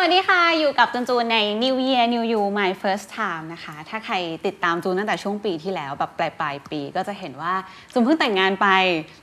สวัสดีค่ะ อยู่กับจูนจูนใน New Year New You My First Time นะคะ ถ้าใครติดตามจูนตั้งแต่ช่วงปีที่แล้วแบบปลายปลายปีก็จะเห็นว่าจูนเพิ่งแต่งงานไป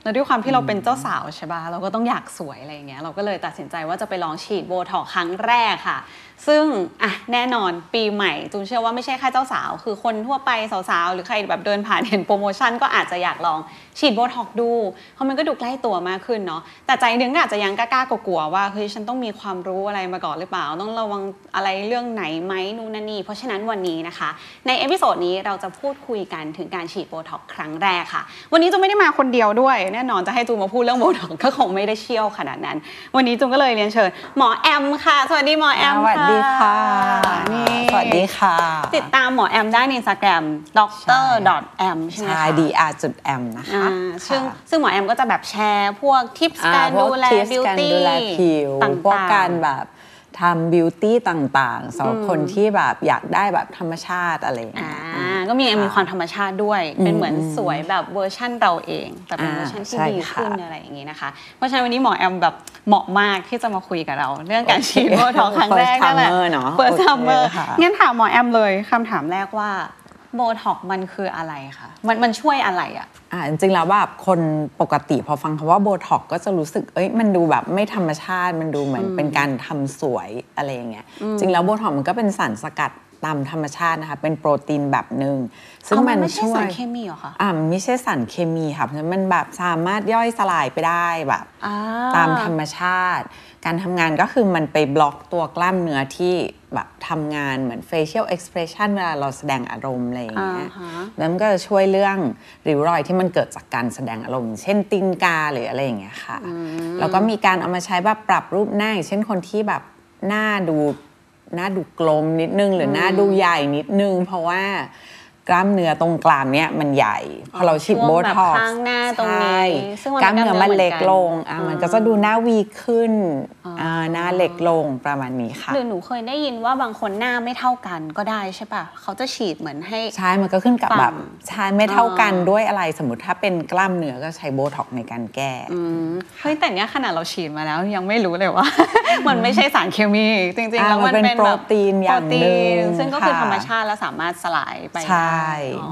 แล้วด้วยความที่เราเป็นเจ้าสาวใช่ปะเราก็ต้องอยากสวยอะไรอย่างเงี้ยเราก็เลยตัดสินใจว่าจะไปลองฉีดโบท็อกครั้งแรกค่ะ ซึ่งอะแน่นอนปีใหม่จูนเชื่อว่าไม่ใช่แค่เจ้าสาว คือคนทั่วไปสาวๆ หรือใครแบบเดินผ่านเห็นโปรโมชั่นก็อาจจะอยากลองฉีดโบท็อกดู เพราะมันก็ดูใกล้ตัวมากขึ้นเนาะแต่ใจนึงอาจจะยังกล้าๆกลัวว่าเฮ้ยฉันต้องมีความรู้อะไรมาก่อนหรือเปล่า ต้องระวังอะไรเรื่องไหนไหมนู่นนั่นนี่เพราะฉะนั้นวันนี้นะคะ ในเอพิโซดนี้เราจะพูดคุยกันถึงการฉีดโบท็อกครั้งแรกค่ะ วันนี้จูไม่ได้มาคนเดียวด้วย แน่นอนจะให้จูมาพูดเรื่องโบท็อกก็คงไม่ได้เชี่ยวขนาดนั้น วันนี้จูก็เลยเรียนเชิญหมอแอมค่ะ สวัสดีหมอแอมสวัสดีค่ะ นี่สวัสดีค่ะ ติดตามหมอแอมได้ในอินสตาแกรม doctor m ใช่ไหมใช่คะ dr จุด m นะคะอ่าซึ่งซึ่งหมอแอมก็จะแบบแชร์พวกทิปส์อ่าการพวดูแล tips บิวการตี้ดูแลผิวต่างๆ พวกการแบบทำ beauty ต่างๆสำหรับคนที่แบบอยากได้แบบธรรมชาติอะไรอย่างอ่าเงี้ย ก็มีค่ะมีความธรรมชาติด้วย เป็นเหมือนสวยแบบเวอร์ชั่นเราเอง แต่เป็นอ่าเวอร์ชันที่ใช่ดีค่ะขึ้นอะไรอย่างนี้นะคะ เพราะฉะนั้นวันนี้หมอแอมแบบเหมาะมากที่จะมาคุยกับเรา เรื่องการฉีดโบท็อกซ์ครั้งแรกนั่นแหละ First timer เนอะเปิดโอเค first timer ค่ะงั้นถามหมอแอมเลยคำถามแรกว่าโบท็อกซ์มันคืออะไรคะมันมันช่วยอะไรอะอ่าจริงๆแล้วแบบคนปกติพอฟังคำว่าโบท็อกก็จะรู้สึกเอ้ยมันดูแบบไม่ธรรมชาติมันดูเหมือนเป็นการทำสวยอะไรอย่างเงี้ยจริงแล้วโบท็อกมันก็เป็นสารสกัด ตามธรรมชาตินะคะเป็นโปรตีนแบบหนึ่งซึ่งเอามัมันนไม่ใช่ช่วสายรเคมีเหรอคะอ่ามันไม่ใช่สารเคมีค่ะเพราะฉะนั้นมันแบบสามารถย่อยสลายไปได้แบบอ่าตามธรรมชาติ การทำงานก็คือมันไปบล็อกตัวกล้ามเนื้อที่แบบทำงานเหมือน facial expression เวลาเราแสดงอารมณ์อะไรอย่างเงี้ยอ่าฮะแล้วมันก็จะช่วยเรื่องริ้วรอยที่มันเกิดจากการแสดงอารมณ์ เช่นตีนกาหรืออะไรอย่างเงี้ยค่ะแล้วก็มีการเอามาใช้แบบปรับรูปหน้าอย่างเช่นคนที่แบบหน้าดู หน้าดูกลมนิดนึงหรือหน้าดูใหญ่นิดนึง เพราะว่า กล้ามเนื้อตรงกลางเนี้ยมันใหญ่พอเราฉีดช่วงโบแบบท็อกซ์ข้างหน้าตรงนี้ใช่ซึ่งมันกล้ามเนื้อมันเล็กลงเหมือนกันอะอ่ามัมันก็จะดูหน้าวีขึ้นอ่าหน้าเล็กลงประมาณนี้ค่ะหรือหนูเคยได้ยินว่าบางคนหน้าไม่เท่ากันก็ได้ใช่ปะเขาจะฉีดเหมือนให้ใช่มันก็ขึ้นกับฝั่งแบบใช่ไม่เท่ากันอ่าด้วยอะไรสมมติถ้าเป็นกล้ามเนื้อก็ใช้โบท็อกซ์ในการแก้เฮ้ยแต่เนี้ยขนาดเราฉีดมาแล้วยังไม่รู้เลยว่า มันไม่ใช่สารเคมีจริงๆอ่าแล้วมันมันเป็นเป็นแบบโปรตีนอย่างหนึ่งโปรตีนซึ่งก็คือค่ะธรรมชาติและสามารถสลายไปใช่ได้อ๋อ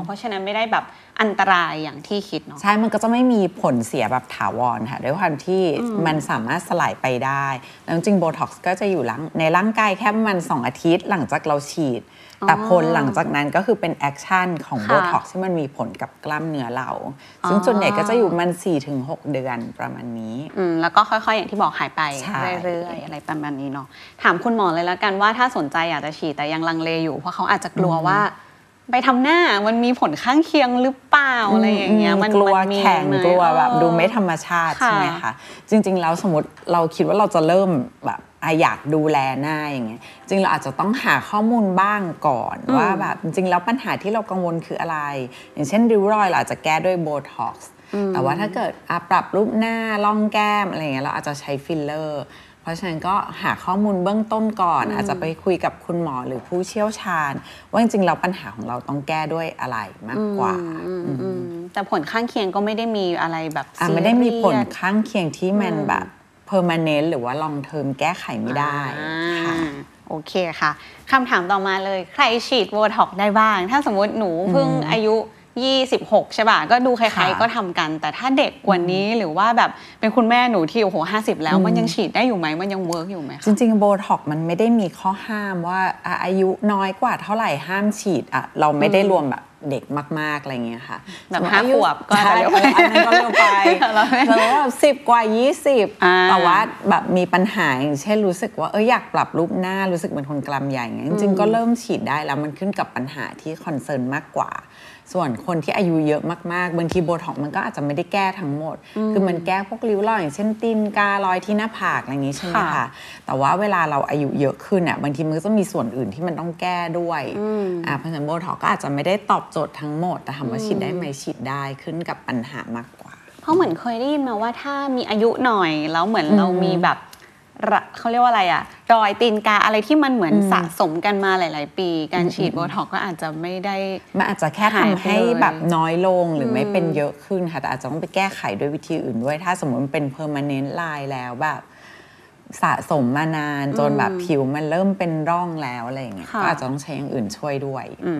เพราะฉะนั้นไม่ได้แบบอันตรายอย่างที่คิดเนาะใช่ มันก็จะไม่มีผลเสียแบบถาวรค่ะด้วยความที่มันสามารถสลายไปได้ แล้วจริงโบท็อกซ์ก็จะอยู่หลังในร่างกายแค่ประมาณสองอาทิตย์หลังจากเราฉีด แต่ผลหลังจากนั้นก็คือเป็น action ของค่ะโบท็อกซ์ที่มันมีผลกับกล้ามเนื้อเรา ซึ่งส่วนใหญ่ก็จะอยู่ประมาณ 4-6 เดือนประมาณนี้อืมแล้วก็ค่อย ๆ อย่างที่บอกหายไปใช่เรื่อยๆอะไรประมาณนี้เนาะถามคุณหมอเลยแล้วกันว่าถ้าสนใจอยากจะฉีดแต่ยังลังเลอยู่เพราะเขาอาจจะกลัวว่า ไปทำหน้ามันมีผลข้างเคียงหรือเปล่าอะไรอย่างเงี้ยมันกลัวมันมีแข็งไหมกลัวแบบเออดูไม่ธรรมชาติค่ะใช่ไหมคะจริง ๆ แล้วสมมติเราคิดว่าเราจะเริ่มแบบอะอยากดูแลหน้าอย่างเงี้ยจริงเราอาจจะต้องหาข้อมูลบ้างก่อนว่าแบบจริงๆแล้วปัญหาที่เรากังวลคืออะไร อย่างเช่นริ้วรอยเราอาจจะแก้ด้วยโบท็อกซ์แต่ว่าถ้าเกิดอะปรับรูปหน้าร่องแก้มอะไรเงี้ยเราอาจจะใช้ฟิลเลอร์ เพราะฉะนั้นก็หาข้อมูลเบื้องต้นก่อน อาจจะไปคุยกับคุณหมอหรือผู้เชี่ยวชาญ ว่าจริงๆแล้วปัญหาของเราต้องแก้ด้วยอะไรมากกว่าอืมแต่ผลข้างเคียงก็ไม่ได้มีอะไรแบบอะไม่ได้มีผลซีเรียสข้างเคียงที่มันแบบ permanent หรือว่า long term แก้ไขไม่ได้ค่ะอ่าโอเคค่ะคำถามต่อมาเลยใครฉีดโบท็อกซ์ได้บ้าง ถ้าสมมติหนูเพิ่งอายุ 26 ใช่ป่ะ ก็ดูใครค่ะๆก็ทำกัน แต่ถ้าเด็กกว่านี้หรือว่าแบบเป็นคุณแม่หนูที่โอ้โห50แล้วมันยังฉีดได้อยู่ไหมมันยัง work อยู่ไหมคะจริงๆโบท็อกมันไม่ได้มีข้อห้ามว่าอะอายุน้อยกว่าเท่าไหร่ห้ามฉีดอะเราไม่ได้รวมแบบเด็กมาก ๆ อะไรเงี้ยค่ะแบบสมมุติอายุห้าขวบก็อาจจะใช่เร็วไปเอออันนั้นก็เร็วไปเราไม่แล้วก็สิบกว่าอ่า 20 แต่ว่าแบบมีปัญหาอย่างเช่นรู้สึกว่าเอออยากปรับรูปหน้ารู้สึกเป็นคนกรามใหญ่เงี้ยจริง ๆ ก็เริ่มฉีดได้แล้วมันขึ้นกับปัญหาที่ concern มากกว่า ส่วนคนที่อายุเยอะมากๆบางทีโบท็อกซ์มันก็อาจจะไม่ได้แก้ทั้งหมด คือมันแก้พวกริ้วรอยอย่างเช่นตีนการอยที่หน้าผากอะไรอย่างนี้ใช่ไหมค่ะคะแต่ว่าเวลาเราอายุเยอะขึ้นอะบางทีมันก็จะมีส่วนอื่นที่มันต้องแก้ด้วยอ่าเพราะฉะนั้นโบท็อกซ์ก็อาจจะไม่ได้ตอบโจทย์ทั้งหมด แต่ถามว่าฉีดได้ไหมฉีดได้ขึ้นกับปัญหามากกว่า เพราะเหมือนเคยได้ยินมาว่าถ้ามีอายุหน่อยแล้วเหมือนเรามีแบบระ เขาเรียกว่าอะไรอะรอยตีนกาอะไรที่มันเหมือนสะสมกันมาหลาย ๆ ปี การฉีดโบท็อกซ์ก็อาจจะไม่ได้มันอาจจะแค่หายทำไปให้เลยแบบน้อยลงหรือไม่เป็นเยอะขึ้นค่ะแต่อาจจะต้องไปแก้ไขด้วยวิธีอื่นด้วย ถ้าสมมติมันเป็น permanent line แล้วแบบ สะสมมานานจนแบบผิวมันเริ่มเป็นร่องแล้วอะไรอย่างเงี้ยค่ะก็อาจจะต้องใช้อย่างอื่นช่วยด้วยอื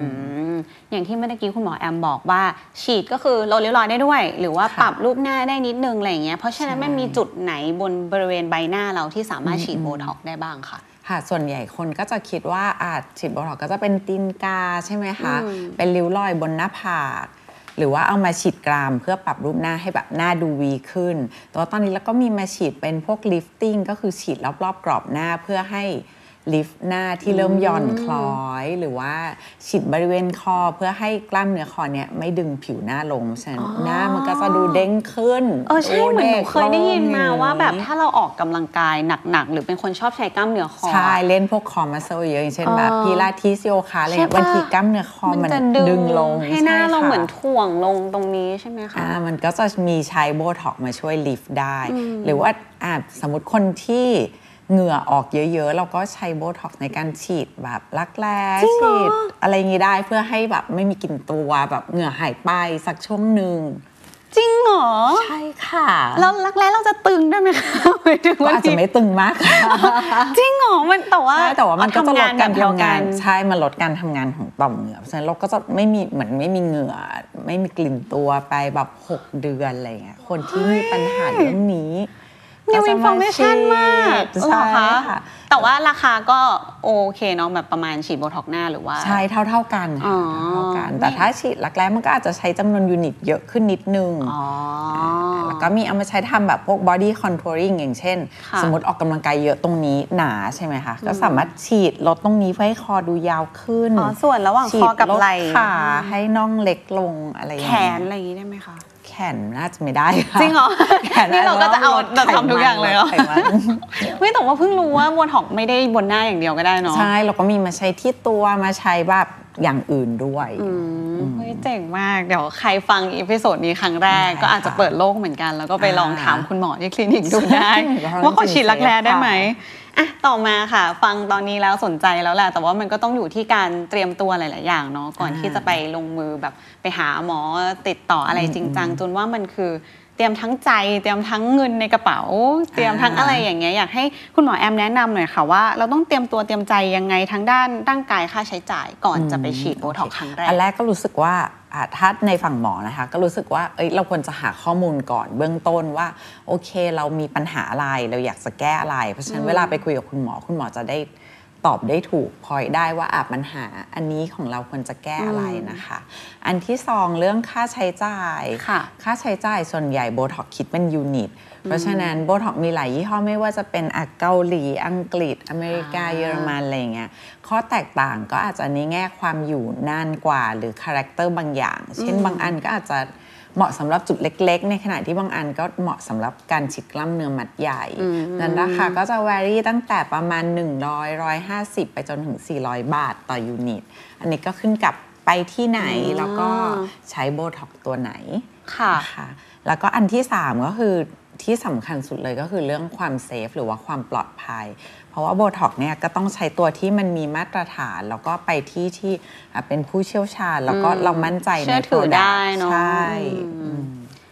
อืมอย่างที่เมื่อกี้คุณหมอแอมบอกว่า ฉีดก็คือลดริ้วรอยได้ด้วย หรือว่าค่ะปรับรูปหน้าได้นิดนึงอะไรอย่างเงี้ยเพราะฉะนั้นใช่มันมีจุดไหนบนบริเวณใบหน้าเราที่สามารถฉีดโบท็อกซ์ได้บ้างคะค่ะ ส่วนใหญ่คนก็จะคิดว่าอาจฉีดโบท็อกซ์ก็จะเป็นตีนกาใช่ไหมคะอืมเป็นริ้วรอยบนหน้าผาก หรือว่าเอามาฉีดกรามเพื่อปรับรูปหน้าให้แบบหน้าดู V ขึ้นแต่ว่าตอนนี้เราก็มีมาฉีดเป็นพวก lifting ก็คือฉีดรอบๆกรอบหน้าเพื่อให้ ลิฟต์หน้าที่เริ่มหย่อนคล้อยหรือว่าฉีดบริเวณคอเพื่อให้กล้ามเนื้อคอเนี่ยไม่ดึงผิวหน้าลงฉะนั้นหน้ามันก็จะดูเด้งขึ้นเออใช่ดูเหมือนหนูกเคยได้ยินมาลงว่าแบบอย่งนี้ถ้าเราออกกำลังกายหนักๆ หรือเป็นคนชอบใช้กล้ามเนื้อคอใช่เล่นพวกคอ muscle เยอะอย่างเช่นแบบเออพีลาทิสโยคะอะไรเงี้ยใช่ปะบางทีกล้ามเนื้อคอมันจะดึงลงให้หน้าใช่เราค่ะเหมือนถ่วงลงตรงนี้ใช่ไหมคะอ่ามันก็จะมีใช้โบท็อกซ์มาช่วยลิฟต์ได้ หรือว่าอ่าสมมติคนที่ เหงื่อออกเยอะๆ เราก็ใช้โบท็อกซ์ในการฉีดแบบรักแร้จริงเหรอฉีดอะไรอย่างงี้ได้เพื่อให้แบบไม่มีกลิ่นตัวแบบเหงื่อหายไปสักช่วงหนึ่งจริงเหรอ ใช่ค่ะ แล้วรักแร้เราจะตึงได้ไหมคะหมายถึงก็ว่าอาจจะไม่ตึงมากค่ะจริงเหรอมันแต่ว่าใช่แต่ว่ามันก็จะลดการเอทำงนแบบเดียวทำงานใช่มันลดการทำงานของต่อมเหงื่อเพราะฉะนั้นเราก็จะไม่มีเหมือนไม่มีเหงื่อ ไม่มีกลิ่นตัวไปแบบ 6 เดือนอะไรเงี้ยคนที่มีปัญหาเรื่องนี้ new information มากก็จะฉีดเหรอใช่คะค่ะ แต่ว่าราคาก็โอเคเนาะแบบประมาณฉีดโบท็อกซ์หน้าหรือว่า ใช่เท่าเท่าๆกันอ๋ค่ะอเท่าๆกัน แต่ถ้าฉีดรักแร้มันก็อาจจะใช้จำนวน unit เยอะขึ้นนิดนึงอ๋อแล้วก็มีเอามาใช้ทำแบบพวก body contouring อย่างเช่นค่ะสมมติออกกำลังกายเยอะตรงนี้หนาใช่ไหมคะ ก็สามารถฉีดลดตรงนี้เพื่อให้คอดูยาวขึ้นอ๋อส่วนระหว่างฉีดคอกับลดไหล่ขาให้น่องเล็กลงอะไรอย่างแขเงี้ยแขนอะไรอย่างนี้ได้ไหมคะ แขนน่าจะไม่ได้ค่ะจริงเหรอแขนนี่เราก็จะเอาลดแบบทำทุกอย่างเลยเหรอไขมันเฮ้ยแต่ว่าเพิ่งรู้ว่าโบท็อกซ์ไม่ได้บนหน้าอย่างเดียวก็ได้เนาะใช่เราก็มีมาใช้ที่ตัวมาใช้แบบอย่างอื่นด้วยเฮ้ยเจ๋งมาก เดี๋ยวใครฟัง episode นี้ครั้งแรกได้ก็อาจจะค่ะเปิดโลกเหมือนกัน แล้วก็ไปลองอ่าถามคุณหมอที่คลินิกดูได้ใช่ว่าเขาฉีดรักแร้ได้ไหมค่ะ อะต่อมาค่ะ ฟังตอนนี้แล้วสนใจแล้วแหละแต่ว่ามันก็ต้องอยู่ที่การเตรียมตัวหลาย ๆ อย่างเนาะก่อนอ่าที่จะไปลงมือแบบไปหาหมอติดต่ออะไรจริงจังจนว่ามันคือ เตรียมทั้งใจเตรียมทั้งเงินในกระเป๋า เตรียมทั้งอะไรอย่างเงี้ยอยากให้คุณหมอแอมแนะนำหน่อยค่ะว่าเราต้องเตรียมตัวเตรียมใจยังไงทั้งด้านร่างกายค่าใช้จ่ายก่อนจะไปฉีดโบท็อกซ์ครั้งแรกอันแรกก็รู้สึกว่าอะถ้าในฝั่งหมอนะคะก็รู้สึกว่าเอ้ยเราควรจะหาข้อมูลก่อนเบื้องต้นว่า โอเค เรามีปัญหาอะไรเราอยากจะแก้อะไร เพราะฉะนั้นเวลาไปคุยกับคุณหมอคุณหมอจะได้ ตอบได้ถูกพอยได้ว่าอะปัญหาอันนี้ของเราควรจะแก้อะไรนะคะ อันที่สองเรื่องค่าใช้จ่ายค่ะค่าใช้จ่ายส่วนใหญ่โบท็อกคิดเป็น unit เพราะฉะนั้นโบท็อกมีหลายยี่ห้อไม่ว่าจะเป็นอะเกาหลี อังกฤษ อเมริกาอ่าเยอรมันอะไรอย่างเงี้ยข้อแตกต่างก็อาจจะในแง่ความอยู่นานกว่า หรือ character บางอย่าง เช่นบางอันก็อาจจะ เหมาะสำหรับจุดเล็ก ๆ ในขณะที่บางอันก็เหมาะสำหรับการฉีดกล้ามเนื้อมัดใหญ่นั้นราคาก็จะว a รี่ตั้งแต่ประมาณ 100 150 ไปจนถึง 400 บาทต่อ unit อันนี้ก็ขึ้นกับไปที่ไหนแล้วก็ใช้โบท็อกตัวไหนค่ะนะคะแล้วก็อันที่ 3 ก็คือที่สำคัญสุดเลยก็คือเรื่องความ safe หรือว่าความปลอดภัย เพราะว่าโบท็อกเนี่ยก็ต้องใช้ตัวที่มันมีมาตรฐาน แล้วก็ไปที่ที่อะเป็นผู้เชี่ยวชาญ แล้วก็เรามั่นใจในเชื่อถือ product ได้เนอะใช่อืม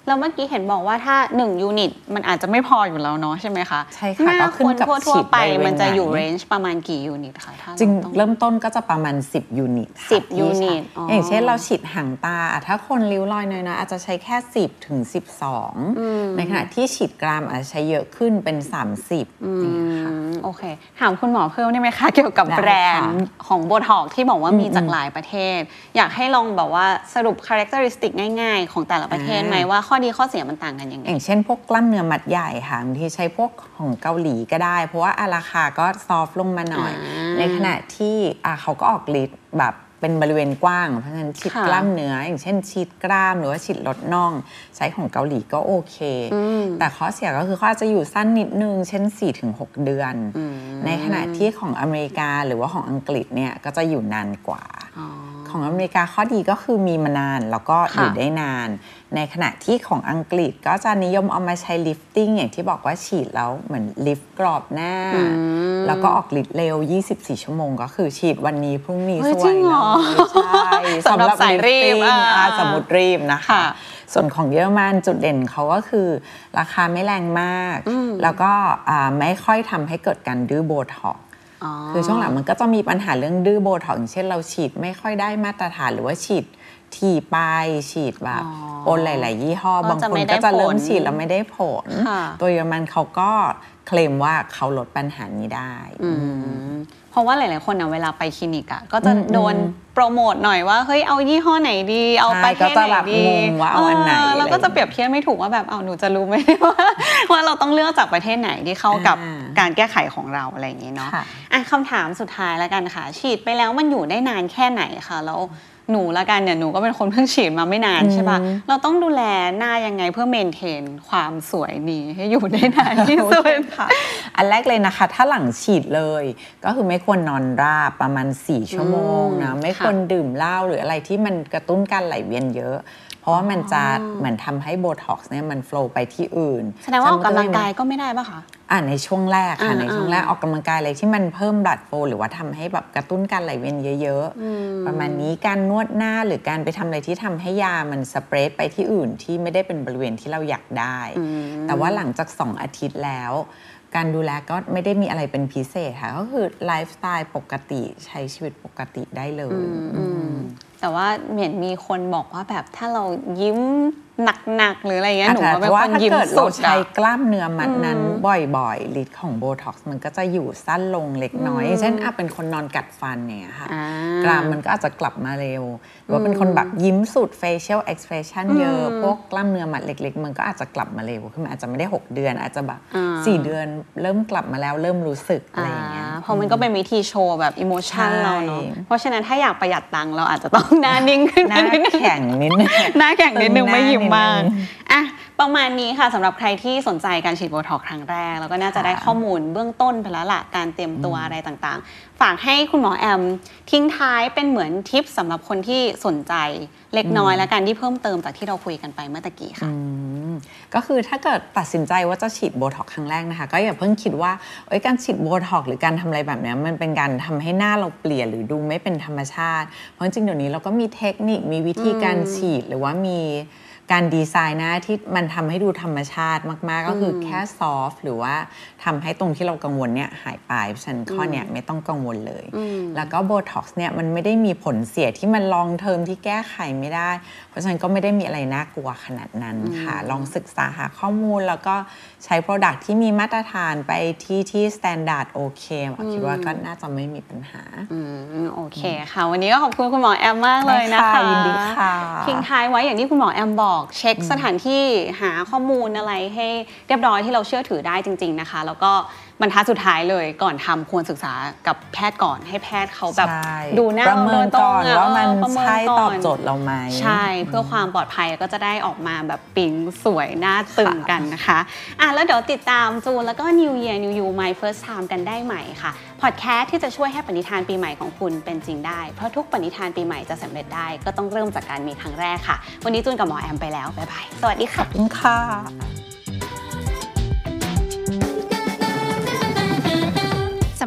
แล้วเมื่อกี้เห็นบอกว่าถ้า 1 unit มันอาจจะไม่พออยู่แล้วเนาะใช่ไหมคะ ใช่ค่ะหน้าก็ขึ้นกับคนทั่วๆไปฉีดบริเวณมันจะอยู่ไหน range ประมาณกี่ unit คะถ้าจริงต้องเริ่มต้นก็จะประมาณ 10 unit ค่ะที่ใช้ 10 unit อ๋อออย่างเช่นเราฉีดหางตาอะถ้าคนริ้วรอยน้อยๆอาจจะใช้แค่ 10 ถึง 12 ในขณะที่ฉีดกรามอาจจะใช้เยอะขึ้นเป็น 30อย่างเงี้ยค่ะอืมโอเค ถามคุณหมอเพิ่มได้ไหมคะ เกี่ยวกับได้แบรนด์ค่ะของโบท็อกที่บอกว่ามีจากหลายประเทศ อยากให้ลองแบบว่าสรุปคุณลักษณะง่าย ๆ ของแต่ละประเทศไหมว่าข้อดีข้อเสียมันต่างกันยังไงอย่างเช่นพวกกล้ามเนื้อมัดใหญ่ค่ะบางทีใช้พวกของเกาหลีก็ได้ เพราะว่าอาราคาก็ซอฟต์ลงมาหน่อยอ่าในขณะที่อะเขาก็ออกฤทธิ์แบบเป็นบริเวณกว้าง เพราะฉะนั้นฉีดค่ะกล้ามเนื้อ อย่างเช่นฉีดกล้ามหรือว่าฉีดลดน่อง ใช้ของเกาหลีก็โอเค แต่ข้อเสียก็คือเขาอาจจะอยู่สั้นนิดนึง เช่น 4-6 เดือน ในขณะที่ของอเมริกาหรือว่าของอังกฤษเนี่ยก็จะอยู่นานกว่า ของอเมริกาข้อดีก็คือมีมานานแล้วก็อยู่ค่ะได้นาน ในขณะที่ของอังกฤษก็จะนิยมเอามาใช้ lifting อย่างที่บอกว่าฉีดแล้วเหมือนลิฟต์กรอบหน้า แล้วก็ออกฤทธิ์เร็ว 24 ชั่วโมง ก็คือฉีดวันนี้พรุ่งนี้เฮ้ยจริงเหรเลอยใช่สำหรับสายรีบ lifting อ่าอ่าสมมติรีบนะคะค่ะส่วนของเยอรมันจุดเด่นเขาก็คือ ราคาไม่แรงมาก แล้วก็อ่าไม่ค่อยทำให้เกิดการดื้อโบท็อกซ์ คือช่วงหลังมันก็จะมีปัญหาเรื่องดื้อโบท็อกซ์อย่างเช่นเราฉีดไม่ค่อยได้มาตรฐานหรือว่าฉีดทีไปฉีดแบบอ๋อปนหลาย ๆ ยี่ห้อก็บางจะคนไม่ได้ก็จะเริ่ผมลฉีดแล้วไม่ได้ผลค่ะตัวเยอรมันเขาก็ เคลมว่าเขาลดปัญหานี้ได้เพราะว่าหลาย ๆ คนอะเวลาไปคลินิกอะก็จะอืมโดนโปรโมทหน่อยว่าเฮ้ยเอายี่ห้อไหนดี เอาใช่ประเทศก็จะไหนแบบดีงงว่าเอาอันไหนแล้วก็จะเปรียบเทียบไม่ถูกว่าแบบเอาหนูจะรู้ไหมว่าว่าเราต้องเลือกจากประเทศไหนที่เข้ากับอ่าการแก้ไขของเราอะไรอย่างนี้เนาะค่ะอะคำถามสุดท้ายแล้วกันค่ะ ฉีดไปแล้วมันอยู่ได้นานแค่ไหนคะแล้ว หนูละกันเนี่ยหนูก็เป็นคนเพิ่งฉีดมาไม่นานใช่ปะเราต้องดูแลหน้ายังไงเพื่อเมนเทนความสวยนี้ให้อยู่ได้นานที่สุดค่ะ อันแรกเลยนะคะ ถ้าหลังฉีดเลย ก็คือไม่ควรนอนราบประมาณ 4 ชั่วโมงนะอืมไม่ควรดื่มเหล้าหรืออะไรที่มันกระตุ้นการไหลเวียนเยอะเพราะว่ามันจะเหมือนทำให้โบท็อกซ์เนี่ยมันโฟล์ไปที่อื่น แสดงว่าออกกำลังซึ่กายก็ไม่ได้ปะคะ อ่าในช่วงแรกค่ะอ่าในช่วงแรกออกกำลังกายอะไรที่มันเพิ่มบลัดโฟหรือว่าทำให้แบบกระตุ้นการไหลเวียนเยอะ ๆ ประมาณนี้การนวดหน้าหรือการไปทำอะไรที่ทำให้ยามันสเปรดไปที่อื่นที่ไม่ได้เป็นบริเวณที่เราอยากได้ แต่ว่าหลังจาก 2 อาทิตย์แล้ว การดูแลก็ไม่ได้มีอะไรเป็นพิเศษค่ะก็คือไลฟ์สไตล์ปกติใช้ชีวิตปกติได้เลย แต่ว่าเหมือนมีคนบอกว่าแบบถ้าเรายิ้มหนักๆหรืออะไรเงี้ยหนูว่าอาจจะเป็นราะว่าถ้าเกิดเราใช้อะกล้ามเนื้อมัดนั้นบ่อยๆฤทธิ์ของโบท็อกซ์มันก็จะอยู่สั้นลงเล็กน้อยอย่างเช่นอะเป็นคนนอนกัดฟันเนี่ยค่ะอ่ากรามมันก็อาจจะกลับมาเร็ว หรือว่าเป็นคนแบบยิ้มสุด facial expression เยอะ พวกกล้ามเนื้อมัดเล็ก ๆ มันก็อาจจะกลับมาเร็วคือมันอาจจะไม่ได้ 6 เดือนอาจจะแบบอ่า4เดือนเริ่มกลับมาแล้วเริ่มรู้สึกอะไรอย่างเงี้ย เพราะมันก็เป็นวิธีโชว์แบบ emotion ใช่เราเนาะเพราะฉะนั้นถ้าอยากประหยัดตังค์เราอาจจะต้องหน้านิ่งขึ้นหน้านิดนึงแข็งนิดนึงหน้าแข็งนิดนึงตึงหน้าไม่ยิ้มมากนิดนึงอะประมาณนี้ค่ะสำหรับใครที่สนใจการฉีดโบท็อกซ์ครั้งแรก แล้วก็น่าจะได้ข้อมูลเบื้องต้นไปแล้วล่ะการเตรียมตัวอะไรต่างๆ ฝากให้คุณหมอแอม ทิ้งท้ายเป็นเหมือนทิปสำหรับคนที่สนใจเล็กน้อยและการที่เพิ่มเติมจากที่เราคุยกันไปเมื่อตะกี้ค่ะ ก็คือถ้าเกิดตัดสินใจว่าจะฉีดโบท็อกซ์ครั้งแรกนะคะ ก็อย่าเพิ่งคิดว่าเอ้ยการฉีดโบท็อกซ์หรือการทำอะไรแบบนี้มันเป็นการทำให้หน้าเราเปลี่ยนหรือดูไม่เป็นธรรมชาติ เพราะจริงๆเดี๋ยวนี้เราก็มีเทคนิคมีวิธีการฉีดหรือว่ามี การดีไซน์หน้าที่มันทำให้ดูธรรมชาติมาก ๆ ก็คือแค่ soft หรือว่าทำให้ตรงที่เรากังวลเนี่ยหายไปเพราะฉะนั้นข้อเนี้ยไม่ต้องกังวลเลย แล้วก็โบท็อกซ์เนี่ยมันไม่ได้มีผลเสียที่มัน long term ที่แก้ไขไม่ได้ เพราะฉะนั้นก็ไม่ได้มีอะไรน่ากลัวขนาดนั้นค่ะ ลองศึกษาหาข้อมูลแล้วก็ใช้ Product ที่มีมาตรฐานไปที่ที่ standard โอเคหมอคิดว่าก็น่าจะไม่มีปัญหาอืมโอเคค่ะ วันนี้ก็ขอบคุณคุณหมอแอมมากเลยนะคะได้ค่ะยินดีค่ะทิ้งท้ายไว้อย่างที่คุณหมอแอมบอกเช็คสถานที่หาข้อมูลอะไรให้เรียบร้อยที่เราเชื่อถือได้จริง ๆนะคะ แล้วก็บรรทัดสุดท้ายเลยก่อนทำควรศึกษากับแพทย์ก่อนให้แพทย์เขาแบบใช่ดูหน้าประเมินโดยตรก่งอนอะว่ามันเออประเมินใช่ก่ตอบโจทย์เราไหมใช่เพื่อความปลอดภัยก็จะได้ออกมาแบบปิ๊งสวยหน้าตึงกันนะคะอะแล้วเดี๋ยวติดตามจูนแล้วก็ New Year New You My First Time กันได้ใหม่ค่ะพอดแคสต์ที่จะช่วยให้ปณิธานปีใหม่ของคุณเป็นจริงได้ เพราะทุกปณิธานปีใหม่จะสำเร็จได้ก็ต้องเริ่มจากการมีครั้งแรกค่ะ วันนี้จูนกับหมอแอมไปแล้วบ๊ายบายสวัสดีค่ะขอบคุณค่ะ